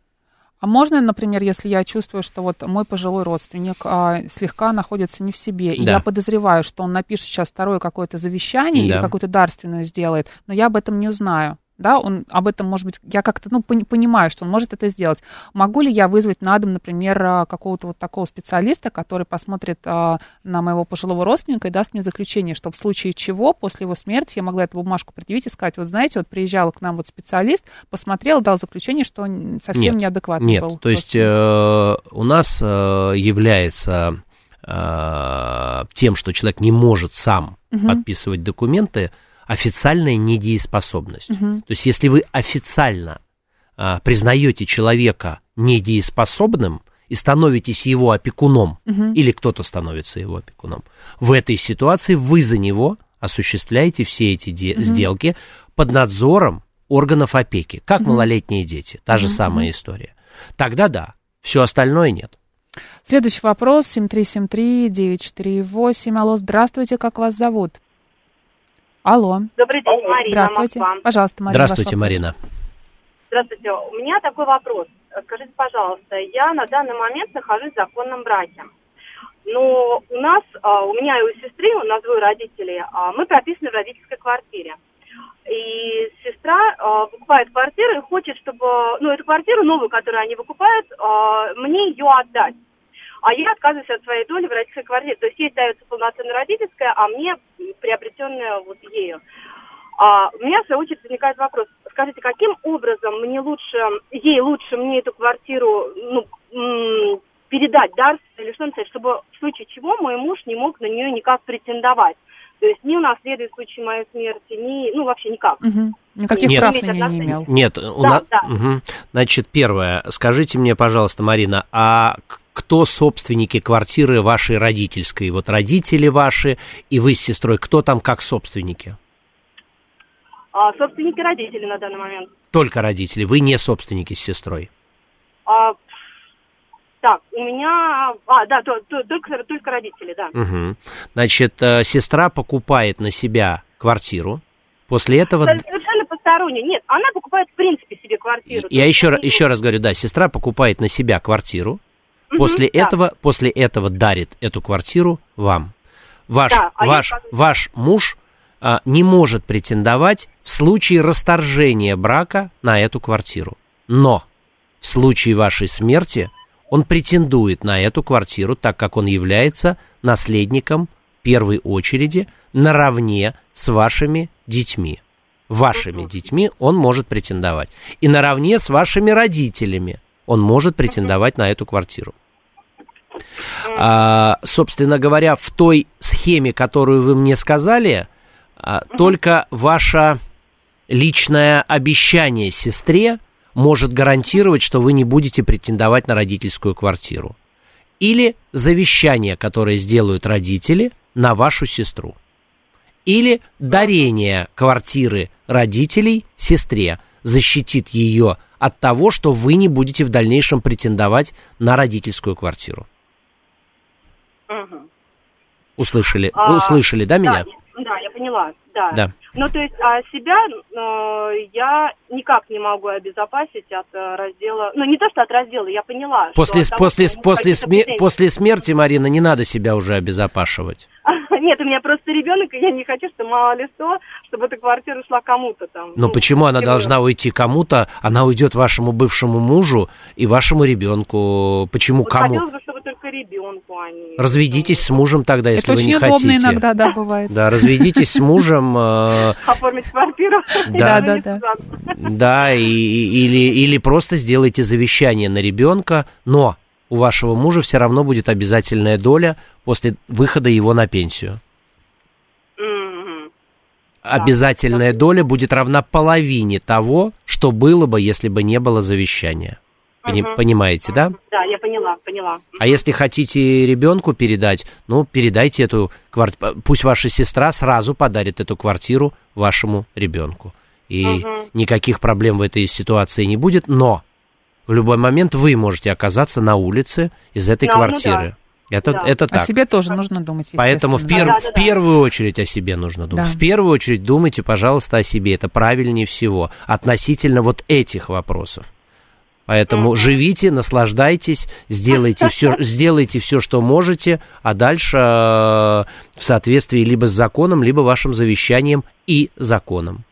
S1: А можно, например, если я чувствую, что вот мой пожилой родственник а, слегка находится не в себе, и
S2: Да.
S1: я подозреваю, что он напишет сейчас второе какое-то завещание
S2: Да.
S1: или какую-то дарственную сделает, но я об этом не узнаю. Да, он об этом, может быть, я как-то, ну, пони- понимаю, что он может это сделать. Могу ли я вызвать на дом, например, а, какого-то вот такого специалиста, который посмотрит а, на моего пожилого родственника и даст мне заключение, что в случае чего, после его смерти, я могла эту бумажку предъявить и сказать, вот знаете, вот приезжал к нам вот специалист, посмотрел, дал заключение, что он совсем
S2: Нет,
S1: неадекватный
S2: Нет,
S1: был.
S2: то есть э, у нас э, является э, тем, что человек не может сам подписывать документы, официальная недееспособность. То есть если вы официально э, признаете человека недееспособным и становитесь его опекуном, или кто-то становится его опекуном, в этой ситуации вы за него осуществляете все эти де- сделки под надзором органов опеки, как малолетние дети, та же самая история. Тогда да, все остальное нет.
S1: Следующий вопрос, 7373-948. Алло, здравствуйте, как вас зовут? Алло,
S7: Добрый день, Марина,
S1: здравствуйте.
S7: Москва.
S1: Пожалуйста, Марина,
S2: Здравствуйте. Марина.
S7: Здравствуйте. У меня такой вопрос. скажите, пожалуйста, я на данный момент нахожусь в законном браке. Но у нас, а, у меня и у сестры, у нас двое родителей, а, мы прописаны в родительской квартире. И сестра э, покупает квартиру и хочет, чтобы, ну, эту квартиру новую, которую они выкупают, э, мне ее отдать. А я отказываюсь от своей доли в родительской квартире. То есть ей дается полноценная родительская, а мне приобретенная вот ею. А у меня, в свою очередь, возникает вопрос. Скажите, каким образом мне лучше, ей лучше мне эту квартиру, ну, передать дарство или что написать, чтобы в случае чего мой муж не мог на нее никак претендовать. То есть ни унаследует в случае моей смерти, ни, ну, вообще никак.
S1: Угу. Никаких
S2: Нет.
S1: прав на нее не имел.
S2: Нет, у
S7: Да,
S2: нас...
S7: да.
S2: Мгм. Значит, первое, скажите мне, пожалуйста, Марина, а кто собственники квартиры вашей родительской? Вот родители ваши и вы с сестрой, кто там как собственники?
S7: А, собственники родители на данный момент.
S2: Только родители, вы не собственники с сестрой.
S7: А, так, у меня... А, да, то- то- только, только родители, да.
S2: Мгм. Значит, э, сестра покупает на себя квартиру, после этого...
S7: Это Совершенно посторонне. Нет, она покупает в принципе себе квартиру.
S2: Я еще, еще раз говорю, да, сестра покупает на себя квартиру, после
S7: да.
S2: этого, после этого дарит эту квартиру вам. Ваш,
S7: Да, а я
S2: ваш,
S7: скажу-
S2: ваш муж а, не может претендовать в случае расторжения брака на эту квартиру. Но в случае вашей смерти он претендует на эту квартиру, так как он является наследником первой очереди наравне с вашими детьми. Вашими детьми он может претендовать. И наравне с вашими родителями он может претендовать на эту квартиру. А, собственно говоря, в той схеме, которую вы мне сказали, а, только ваше личное обещание сестре может гарантировать, что вы не будете претендовать на родительскую квартиру. Или завещание, которое сделают родители на вашу сестру. Или дарение квартиры родителей сестре защитит ее от того, что вы не будете в дальнейшем претендовать на родительскую квартиру. Услышали,
S7: А,
S2: услышали, да, меня?
S7: Да, да, я поняла, да.
S2: Да.
S7: Ну, то есть, а себя э, я никак не могу обезопасить от э, раздела... Ну, не то, что от раздела, я поняла. что
S2: После, после,
S7: что у них
S2: после, сме- после смерти, Марина, не надо себя уже обезопашивать.
S7: Нет, у меня просто ребенок, и я не хочу, что мало ли что, чтобы эта квартира шла кому-то там.
S2: Но
S7: Ну,
S2: почему она должна уйти кому-то? Она уйдет вашему бывшему мужу и вашему ребенку. Почему
S7: Вот
S2: кому?
S7: хотелось бы, чтобы только ребенку они...
S2: Разведитесь с мужем тогда, если
S1: Это
S2: вы не
S1: очень удобно
S2: хотите.
S1: иногда, да, бывает.
S2: Да, разведитесь с мужем, э,
S7: Оформить квартиру.
S2: Да,
S1: да, да.
S2: да, и, или, или просто сделайте завещание на ребенка, но у вашего мужа все равно будет обязательная доля после выхода его на пенсию. Обязательная доля будет равна половине того, что было бы, если бы не было завещания. Пони-
S7: Мгм.
S2: Понимаете, да?
S7: Да, я поняла, поняла.
S2: А если хотите ребенку передать, ну, передайте эту квартиру. Пусть ваша сестра сразу подарит эту квартиру вашему ребенку. И
S7: Мгм.
S2: никаких проблем в этой ситуации не будет, но в любой момент вы можете оказаться на улице из этой
S7: Да, ну
S2: квартиры. Это,
S7: Да.
S2: это
S1: О
S2: так.
S1: себе тоже нужно думать,
S2: Поэтому в, пер-
S7: Да, да,
S2: в
S7: да.
S2: первую очередь о себе нужно думать.
S1: Да.
S2: В первую очередь думайте, пожалуйста, о себе. Это правильнее всего относительно вот этих вопросов. Поэтому живите, наслаждайтесь, сделайте все, сделайте все, что можете, а дальше э, в соответствии либо с законом, либо вашим завещанием и законом.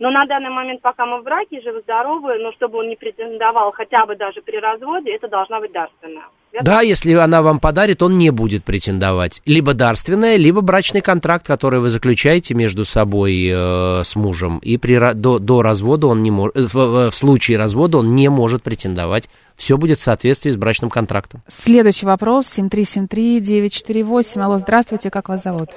S7: Но на данный момент, пока мы в браке, живы-здоровы, но чтобы он не претендовал хотя бы даже при разводе, это должна быть дарственная. Верно?
S2: Да, если она вам подарит, он не будет претендовать. Либо дарственное, либо брачный контракт, который вы заключаете между собой э, с мужем. И при, ра- до, до развода он не может, в, в- в случае развода он не может претендовать. Все будет в соответствии с брачным контрактом.
S1: Следующий вопрос, 7373948. Алло, здравствуйте, как вас зовут?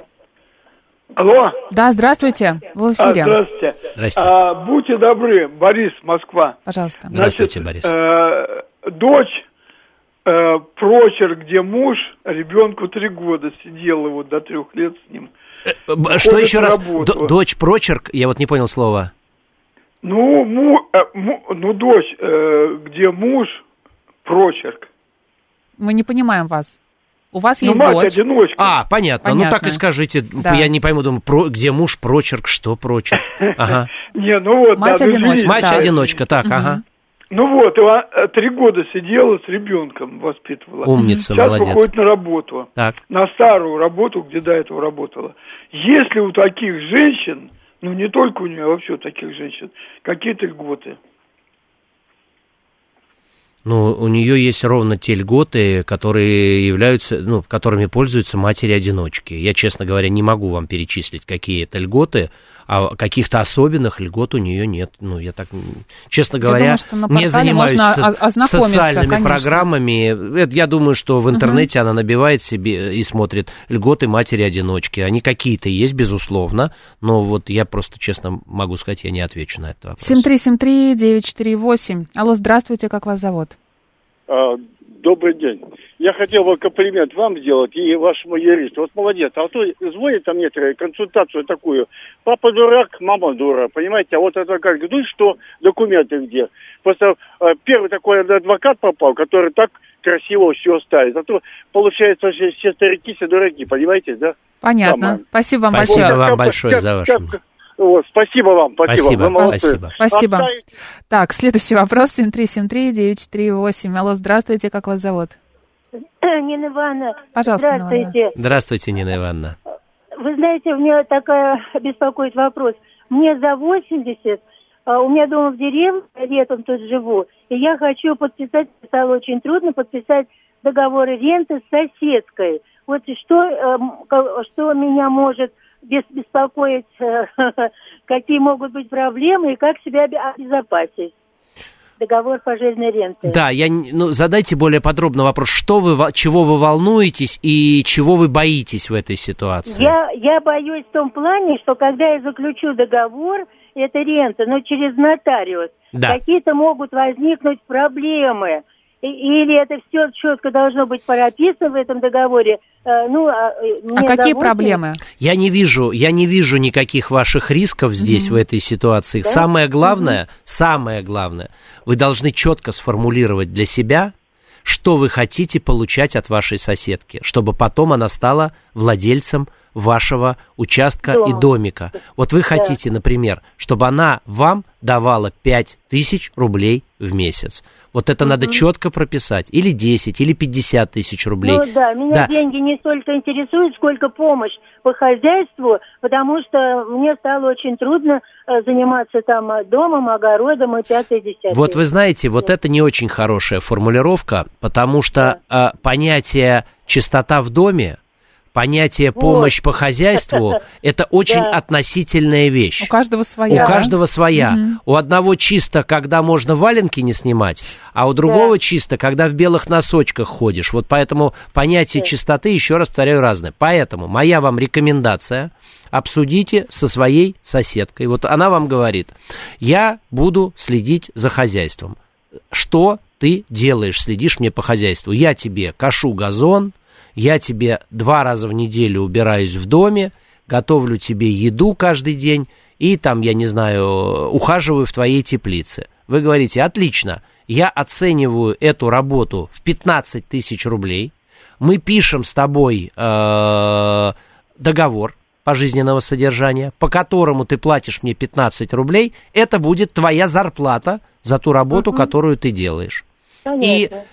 S8: Алло,
S1: Да, здравствуйте, в
S8: а,
S1: эфире.
S8: здравствуйте.
S2: Здрасте.
S8: А, будьте добры, Борис, Москва.
S1: Пожалуйста.
S2: Здравствуйте, Борис.
S8: э, дочь, э, прочерк, где муж, ребенку три года сидел его до трех лет с ним.
S2: Б- Что еще раз? Д- дочь прочерк? Я вот не понял слова.
S8: Ну, му- э, му- ну дочь, э, где муж, прочерк.
S1: Мы не понимаем вас. У вас
S8: Ну,
S1: есть
S8: мать
S1: дочь.
S8: одиночка.
S2: А, понятно. Ну
S1: Понятно.
S2: так и скажите.
S1: Да.
S2: Я не пойму, думаю, про- где муж прочерк, что прочерк? Ага.
S8: Не, ну вот,
S1: Мать
S8: да, ну,
S1: одиночка.
S2: Мать
S1: Да.
S2: одиночка, так, ага.
S8: Ну вот, э, три года сидела с ребенком, воспитывала.
S2: Умница,
S8: Сейчас
S2: молодец.
S8: выходит на работу.
S2: Так.
S8: На старую работу, где до этого работала. Если у таких женщин, ну не только у нее, а вообще у таких женщин, какие-то льготы?
S2: Ну, у нее есть ровно те льготы, которые являются, ну, которыми пользуются матери-одиночки. Я, честно говоря, не могу вам перечислить, какие это льготы, а каких-то особенных льгот у нее нет. Ну, я так, честно говоря,
S1: думаю, не
S2: занимаюсь
S1: можно
S2: социальными
S1: конечно.
S2: программами. Это, я думаю, что в интернете угу. она набивает себе и смотрит льготы матери-одиночки. Они какие-то есть, безусловно, но вот я просто, честно могу сказать, я не отвечу на этот вопрос.
S1: 7373948. Алло, здравствуйте, как вас зовут?
S9: А, добрый день. Я хотел бы комплимент вам сделать и вашему юристу. Вот молодец. А то звонит там некоторые консультацию такую. Папа дурак, мама дура. Понимаете? А вот это как, ну что, документы где? Просто э, первый такой адвокат попал, который так красиво все ставит. А то, получается, все старики, все дураки. Понимаете, да?
S1: Понятно.
S9: Самое.
S1: Спасибо вам
S2: Спасибо
S1: большое.
S2: вам большое за ваше мнение.
S9: Вот, спасибо вам, спасибо.
S2: Спасибо,
S9: Вы молодцы.
S2: спасибо.
S1: Спасибо. Так, следующий вопрос. 7373948. Алло, здравствуйте, как вас зовут?
S10: Нина Ивановна,
S1: Пожалуйста, Нина
S10: здравствуйте.
S2: Здравствуйте, Нина Ивановна.
S10: Вы знаете, у меня такая беспокоит вопрос. Мне за 80, а у меня дома в деревне, летом тут живу, и я хочу подписать, стало очень трудно подписать договоры ренты с соседкой. Вот и что, эм, что меня может бес- беспокоить, э, какие могут быть проблемы и как себя обе- обезопасить. Договор пожизненной ренты.
S2: Да, я, ну, задайте более подробно вопрос, что вы, чего вы волнуетесь и чего вы боитесь в этой ситуации?
S10: Я, я боюсь в том плане, что когда я заключу договор, это рента, но через нотариус,
S2: Да.
S10: какие-то могут возникнуть проблемы. Или это все четко должно быть прописано в этом договоре. Э, Ну, а, э,
S1: А какие
S10: 80
S1: проблемы?
S2: Я не вижу, я не вижу никаких ваших рисков здесь, в этой ситуации.
S10: Да?
S2: Самое главное, самое главное, вы должны четко сформулировать для себя, что вы хотите получать от вашей соседки, чтобы потом она стала владельцем вашего участка
S10: Дома.
S2: и домика. Вот вы хотите, например, чтобы она вам давала 5 тысяч рублей в месяц. Вот это надо четко прописать. Или 10, или 50 тысяч рублей.
S10: Ну да, меня
S2: Да.
S10: деньги не столько интересуют, сколько помощь по хозяйству, потому что мне стало очень трудно э, заниматься там э, домом, огородом и пятое, десятое.
S2: Вот вы знаете, вот это не очень хорошая формулировка, потому что э, понятие чистота в доме, понятие
S10: Вот.
S2: помощь по хозяйству, это очень
S10: Да.
S2: относительная вещь.
S1: У каждого
S2: У
S1: своя.
S2: каждого своя. У одного чисто, когда можно валенки не снимать, а у другого чисто, когда в белых носочках ходишь. Вот поэтому понятие чистоты, еще раз повторяю, разное. Поэтому моя вам рекомендация, обсудите со своей соседкой. Вот она вам говорит, я буду следить за хозяйством. Что ты делаешь, следишь мне по хозяйству? Я тебе кашу газон, я тебе два раза в неделю убираюсь в доме, готовлю тебе еду каждый день и там, я не знаю, ухаживаю в твоей теплице. Вы говорите, отлично, я оцениваю эту работу в 15 тысяч рублей, мы пишем с тобой э, договор пожизненного содержания, по которому ты платишь мне 15 рублей, это будет твоя зарплата за ту работу, которую ты делаешь. И
S10: Понятно.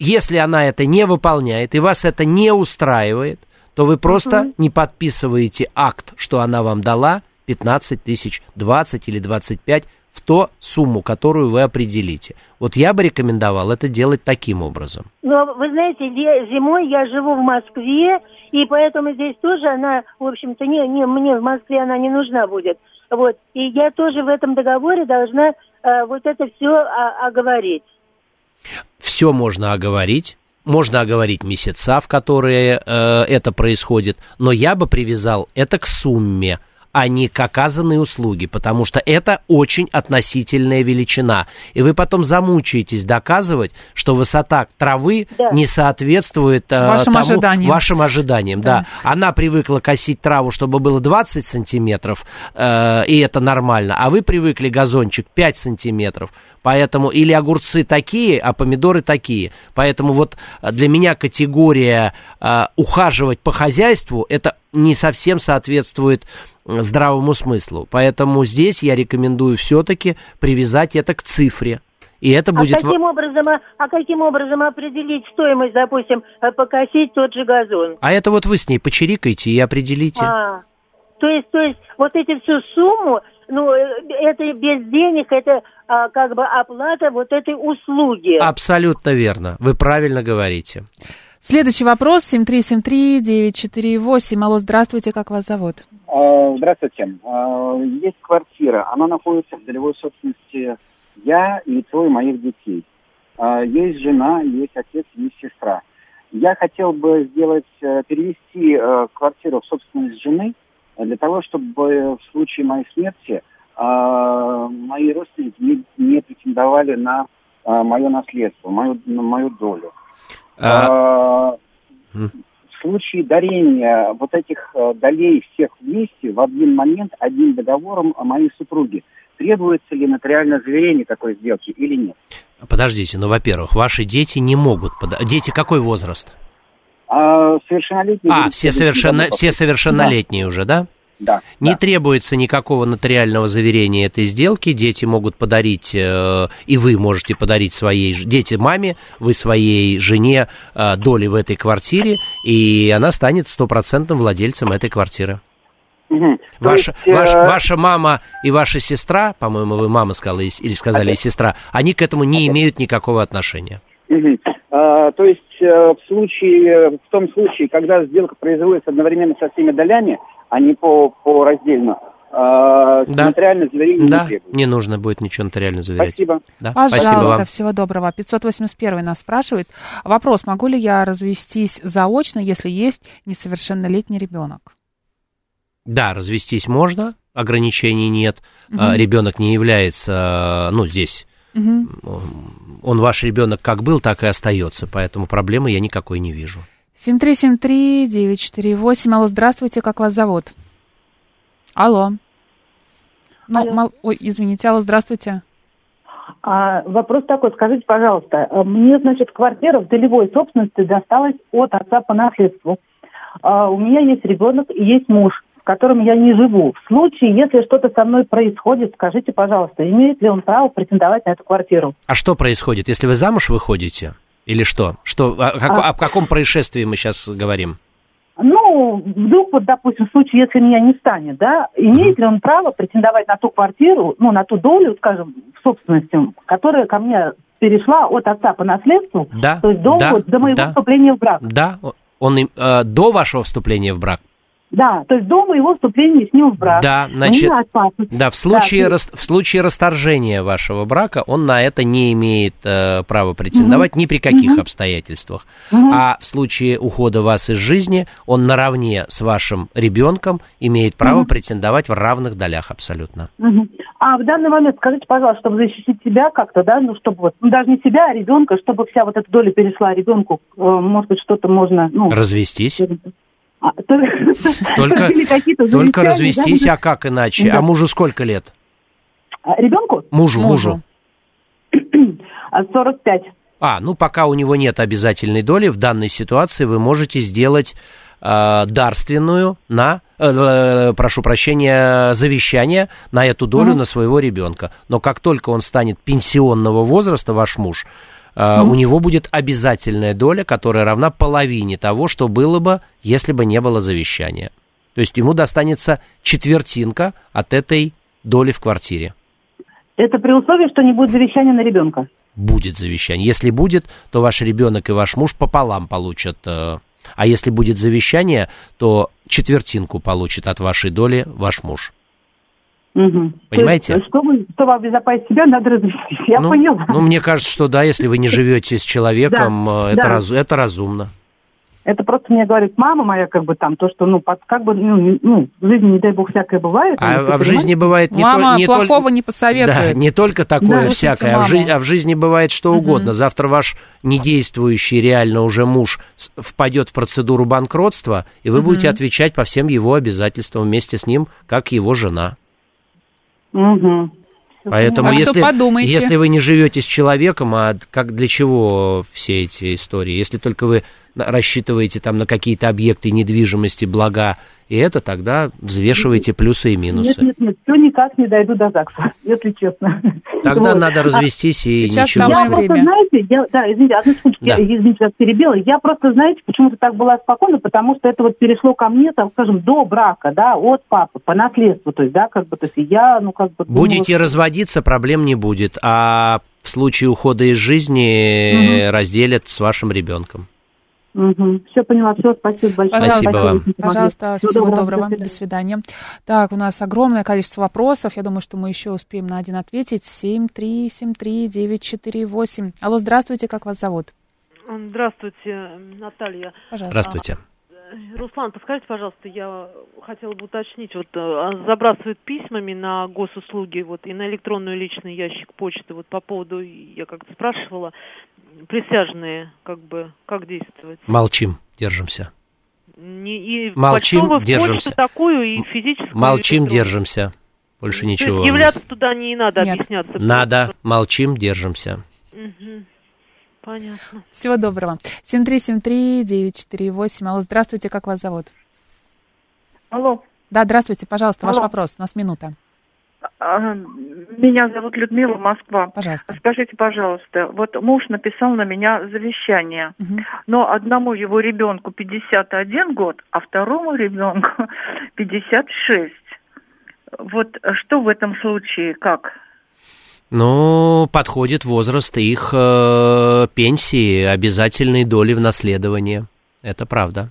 S2: Если она это не выполняет, и вас это не устраивает, то вы просто не подписываете акт, что она вам дала 15 тысяч, 20 или 25 в ту сумму, которую вы определите. Вот я бы рекомендовал это делать таким образом.
S10: Но вы знаете, зимой я живу в Москве, и поэтому здесь тоже она, в общем-то, не, не, мне в Москве она не нужна будет. Вот. И я тоже в этом договоре должна э, вот это все оговорить.
S2: Все можно оговорить. Можно оговорить месяца, в которые э, это происходит, но я бы привязал это к сумме, а не к оказанной услуге, потому что это очень относительная величина. И вы потом замучаетесь доказывать, что высота травы
S10: Да.
S2: не соответствует э,
S1: Вашим
S2: тому-
S1: ожиданиям.
S2: вашим ожиданиям. Да.
S1: Да.
S2: Она привыкла косить траву, чтобы было 20 сантиметров, э, и это нормально, а вы привыкли газончик 5 сантиметров. Поэтому или огурцы такие, а помидоры такие. Поэтому вот для меня категория э, ухаживать по хозяйству это не совсем соответствует здравому смыслу. Поэтому здесь я рекомендую все-таки привязать это к цифре. И это будет...
S10: А каким, образом, а, а каким образом определить стоимость, допустим, э, покосить тот же газон?
S2: А это вот вы с ней почирикайте и определите.
S10: А, то есть, то есть вот эти всю сумму, ну, э, это без денег, это а, как бы оплата вот этой услуги.
S2: Абсолютно верно. Вы правильно говорите.
S1: Следующий вопрос, 7373948. Алло, здравствуйте, как вас зовут?
S11: А, здравствуйте. А, есть квартира, она находится в долевой собственности я и трое моих детей. А, есть жена, есть отец, есть сестра. Я хотел бы сделать, э, перевести э, квартиру в собственность жены для того, чтобы в случае моей смерти мои родственники не, не претендовали на мое наследство, мою, на мою долю. А... В случае дарения вот этих э, долей всех вместе в один момент одним договором моей супруги, требуется ли нотариальное заверение такой сделки или нет?
S2: Подождите, ну, во-первых, ваши дети не могут... Под... Дети какой возраст?
S11: А, совершеннолетние.
S2: А, все, совершенно... все совершеннолетние да. уже, да?
S11: Да.
S2: Не
S11: да.
S2: требуется никакого нотариального заверения этой сделки. Дети могут подарить, э, и вы можете подарить своей дети маме, вы своей жене э, доли в этой квартире, и она станет стопроцентным владельцем этой квартиры.
S11: Угу.
S2: Ваша,
S11: есть,
S2: ваш,
S11: э...
S2: ваша мама и ваша сестра, по-моему, вы мама сказала или сказали, okay. сестра, они к этому не okay. имеют никакого отношения.
S11: Угу. А, то есть э, в случае, в том случае, когда сделка производится одновременно со всеми долями, а не по, по раздельно, а,
S2: да.
S11: нотариальное заверение
S2: да.
S11: не
S2: не нужно будет ничего нотариально заверять.
S11: Спасибо.
S1: Да. Пожалуйста, Спасибо вам. всего доброго. 581 нас спрашивает. Вопрос, могу ли я развестись заочно, если есть несовершеннолетний ребенок?
S2: Да, развестись можно, ограничений нет. Угу. Ребенок не является, ну, здесь Угу. Он ваш ребенок как был, так и остается, поэтому проблемы я никакой не вижу.
S1: 7373948. Алло, здравствуйте, как вас зовут? Алло. Ну, алло. Мал... Ой, извините, алло, здравствуйте.
S12: А, вопрос такой, скажите, пожалуйста, мне, значит, квартира в долевой собственности досталась от отца по наследству. А, у меня есть ребенок и есть муж в котором я не живу. В случае, если что-то со мной происходит, скажите, пожалуйста, имеет ли он право претендовать на эту квартиру?
S2: А что происходит, если вы замуж выходите? Или что? что о, а... о каком происшествии мы сейчас говорим?
S12: Ну, вдруг, вот, допустим, в случае, если меня не станет, да, имеет ли он право претендовать на ту квартиру, ну, на ту долю, скажем, в собственности, которая ко мне перешла от отца по наследству,
S2: да,
S12: то есть до,
S2: да,
S12: вот, до моего
S2: да,
S12: вступления в брак.
S2: Да, он э, до вашего вступления в брак
S12: да, то есть до моего вступления с ним в брак.
S2: Да, значит, да, в случае, да, рас, в случае расторжения вашего брака он на это не имеет э, права претендовать угу. ни при каких угу. обстоятельствах. Угу. А в случае ухода вас из жизни он наравне с вашим ребенком имеет право угу. претендовать в равных долях абсолютно.
S12: Угу. А в данный момент скажите, пожалуйста, чтобы защитить себя как-то, да, ну чтобы вот, ну, даже не себя, а ребенка, чтобы вся вот эта доля перешла ребенку, э, может быть, что-то можно, ну...
S2: Развестись. А, только, только развестись, да? а как иначе? Да. А мужу сколько лет?
S12: А, ребенку?
S2: Мужу, мужу.
S12: 45.
S2: А, ну пока у него нет обязательной доли, в данной ситуации вы можете сделать э, дарственную на, э, э, прошу прощения, завещание на эту долю mm-hmm. на своего ребенка. Но как только он станет пенсионного возраста, ваш муж, Uh, у него будет обязательная доля, которая равна половине того, что было бы, если бы не было завещания. То есть ему достанется четвертинка от этой доли в квартире.
S12: Это при условии, что не будет завещания на ребенка?
S2: Будет завещание. Если будет, то ваш ребенок и ваш муж пополам получат. Э, а если будет завещание, то четвертинку получит от вашей доли ваш муж.
S12: Угу.
S2: Понимаете?
S12: Есть, чтобы, чтобы обезопасить себя, надо развестись. Я
S2: ну,
S12: поняла.
S2: Ну, мне кажется, что да, если вы не живете с человеком, да, это, да. Раз, это разумно.
S12: Это просто мне говорит мама моя, как бы там, то, что, ну, под, как бы, ну, ну, в жизни, не дай бог, всякое бывает.
S2: А, а в жизни бывает
S1: не Мама то, не плохого только, не посоветует.
S2: Да, не только такое да, всякое, а в, жизни, а в жизни бывает что угу. угодно. Завтра ваш недействующий реально уже муж впадет в процедуру банкротства, и вы угу. будете отвечать по всем его обязательствам вместе с ним, как его жена.
S12: Угу.
S2: Поэтому,
S1: так
S2: если,
S1: что подумайте.
S2: если вы не живете с человеком, а как для чего все эти истории? Если только вы рассчитываете там на какие-то объекты недвижимости, блага, и это тогда взвешиваете плюсы и минусы.
S12: Нет, нет, нет, все никак не дойду до ЗАГСа, если честно.
S2: Тогда вот. надо развестись и
S1: Сейчас
S2: ничего.
S1: самое
S12: Я просто,
S1: время.
S12: знаете, я, да, извините, одну секундочку,
S2: Да.
S12: я, извините, вас перебила. Я просто, знаете, почему-то так была спокойна, потому что это вот перешло ко мне, там, скажем, до брака, да, от папы, по наследству, то есть, да, как бы, то есть, я, ну, как бы... думала,
S2: Будете
S12: что-
S2: разводиться, проблем не будет, а в случае ухода из жизни э, разделят с вашим ребенком.
S12: Мгм. Все поняла, все, спасибо большое.
S1: Пожалуйста,
S2: Спасибо вам.
S1: Пожалуйста,
S12: Всего
S1: всего
S12: доброго,
S1: доброго.
S12: до
S1: До свидания. Так, у нас огромное количество вопросов. Я думаю, что мы еще успеем на один ответить. 7373948. Алло, здравствуйте, как вас зовут?
S13: Здравствуйте, Наталья.
S1: Пожалуйста.
S2: Здравствуйте.
S13: Руслан, подскажите, пожалуйста, я хотела бы уточнить, вот э, забрасывают письмами на госуслуги, вот и на электронную личный ящик почты, вот по поводу, я как-то спрашивала, присяжные, как бы, как действовать?
S2: Молчим, держимся.
S13: Не, и
S2: Молчим, держимся.
S13: такую, и физическую.
S2: Молчим,
S13: и электронную.
S2: держимся. Больше
S13: То есть
S2: ничего.
S13: являться туда не надо
S1: Нет.
S13: объясняться.
S2: Надо, молчим, держимся.
S13: Мгм. Понятно.
S1: Всего доброго. 7373948. Алло, здравствуйте, как вас зовут?
S14: Алло,
S1: Да, здравствуйте, пожалуйста, ваш
S14: Алло.
S1: вопрос. У нас минута.
S14: а, меня зовут Людмила, Москва.
S1: Пожалуйста.
S14: Скажите, пожалуйста, вот муж написал на меня завещание,
S1: Мгм.
S14: но одному его ребенку 51 год, а второму ребенку 56. Вот что в этом случае, как?
S2: Ну, подходит возраст их э, пенсии, обязательной доли в наследовании. Это правда.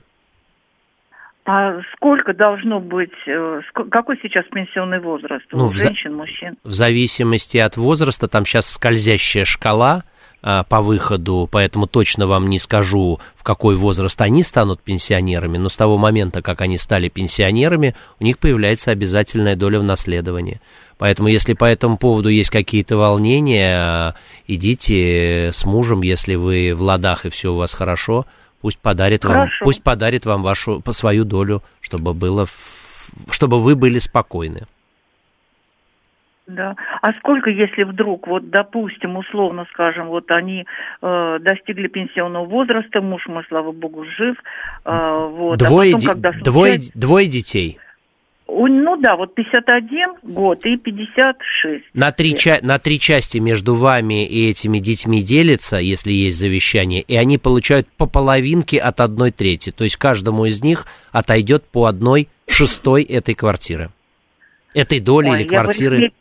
S14: А сколько должно быть, э, какой сейчас пенсионный возраст у
S2: Ну, за-
S14: женщин, мужчин?
S2: В зависимости от возраста, там сейчас скользящая шкала а, по выходу, поэтому точно вам не скажу, в какой возраст они станут пенсионерами, но с того момента, как они стали пенсионерами, у них появляется обязательная доля в наследовании. Поэтому, если по этому поводу есть какие-то волнения, а, идите с мужем, если вы в ладах и все у вас хорошо, пусть подарит вам,
S14: Хорошо.
S2: пусть подарит вам вашу по свою долю, чтобы было, чтобы вы были спокойны.
S14: Да. А сколько, если вдруг, вот, допустим, условно скажем, вот они э, достигли пенсионного возраста, муж мой, слава богу, жив, э, вот,
S2: Двое,
S14: а потом, когда
S2: двое,
S14: случается-
S2: двое детей.
S14: У- ну да, вот 51 год и 56.
S2: На три, ча- на три части между вами и этими детьми делится, если есть завещание, и они получают по половинке от одной трети. То есть каждому из них отойдет по одной шестой этой квартиры. Этой доли
S14: Ой,
S2: или квартиры.
S14: арифме-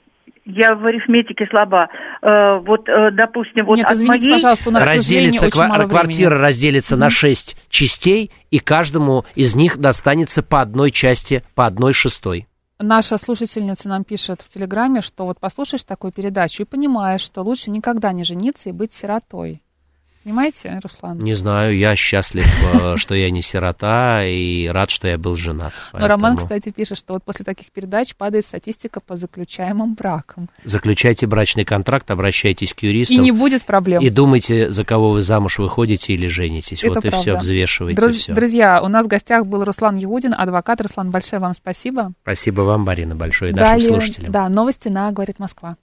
S14: Я в арифметике слаба. Э, вот, э, допустим, вот
S1: Нет,
S14: от
S1: извините,
S14: моей...
S1: пожалуйста, у нас, к
S2: разделится
S1: очень
S2: ква-
S1: мало
S2: квартира
S1: времени.
S2: разделится на шесть частей, и каждому из них достанется по одной части, по одной шестой.
S1: Наша слушательница нам пишет в Телеграме, что вот послушаешь такую передачу и понимаешь, что лучше никогда не жениться и быть сиротой. Понимаете, Руслан?
S2: Не знаю, я счастлив, э, что я не сирота, и рад, что я был женат.
S1: Но Роман,
S2: Поэтому
S1: кстати, пишет, что вот после таких передач падает статистика по заключаемым бракам.
S2: Заключайте брачный контракт, обращайтесь к
S1: И
S2: юристам.
S1: не будет проблем.
S2: И думайте, за кого вы замуж выходите или женитесь.
S1: Это
S2: вот и все,
S1: правда.
S2: взвешивайте
S1: Друз-
S2: все.
S1: Друзья, у нас в гостях был Руслан Ягудин, адвокат. Руслан, большое вам спасибо.
S2: Спасибо вам, Марина, большое, и нашим
S1: Далее,
S2: слушателям.
S1: да, новости на «Говорит Москва».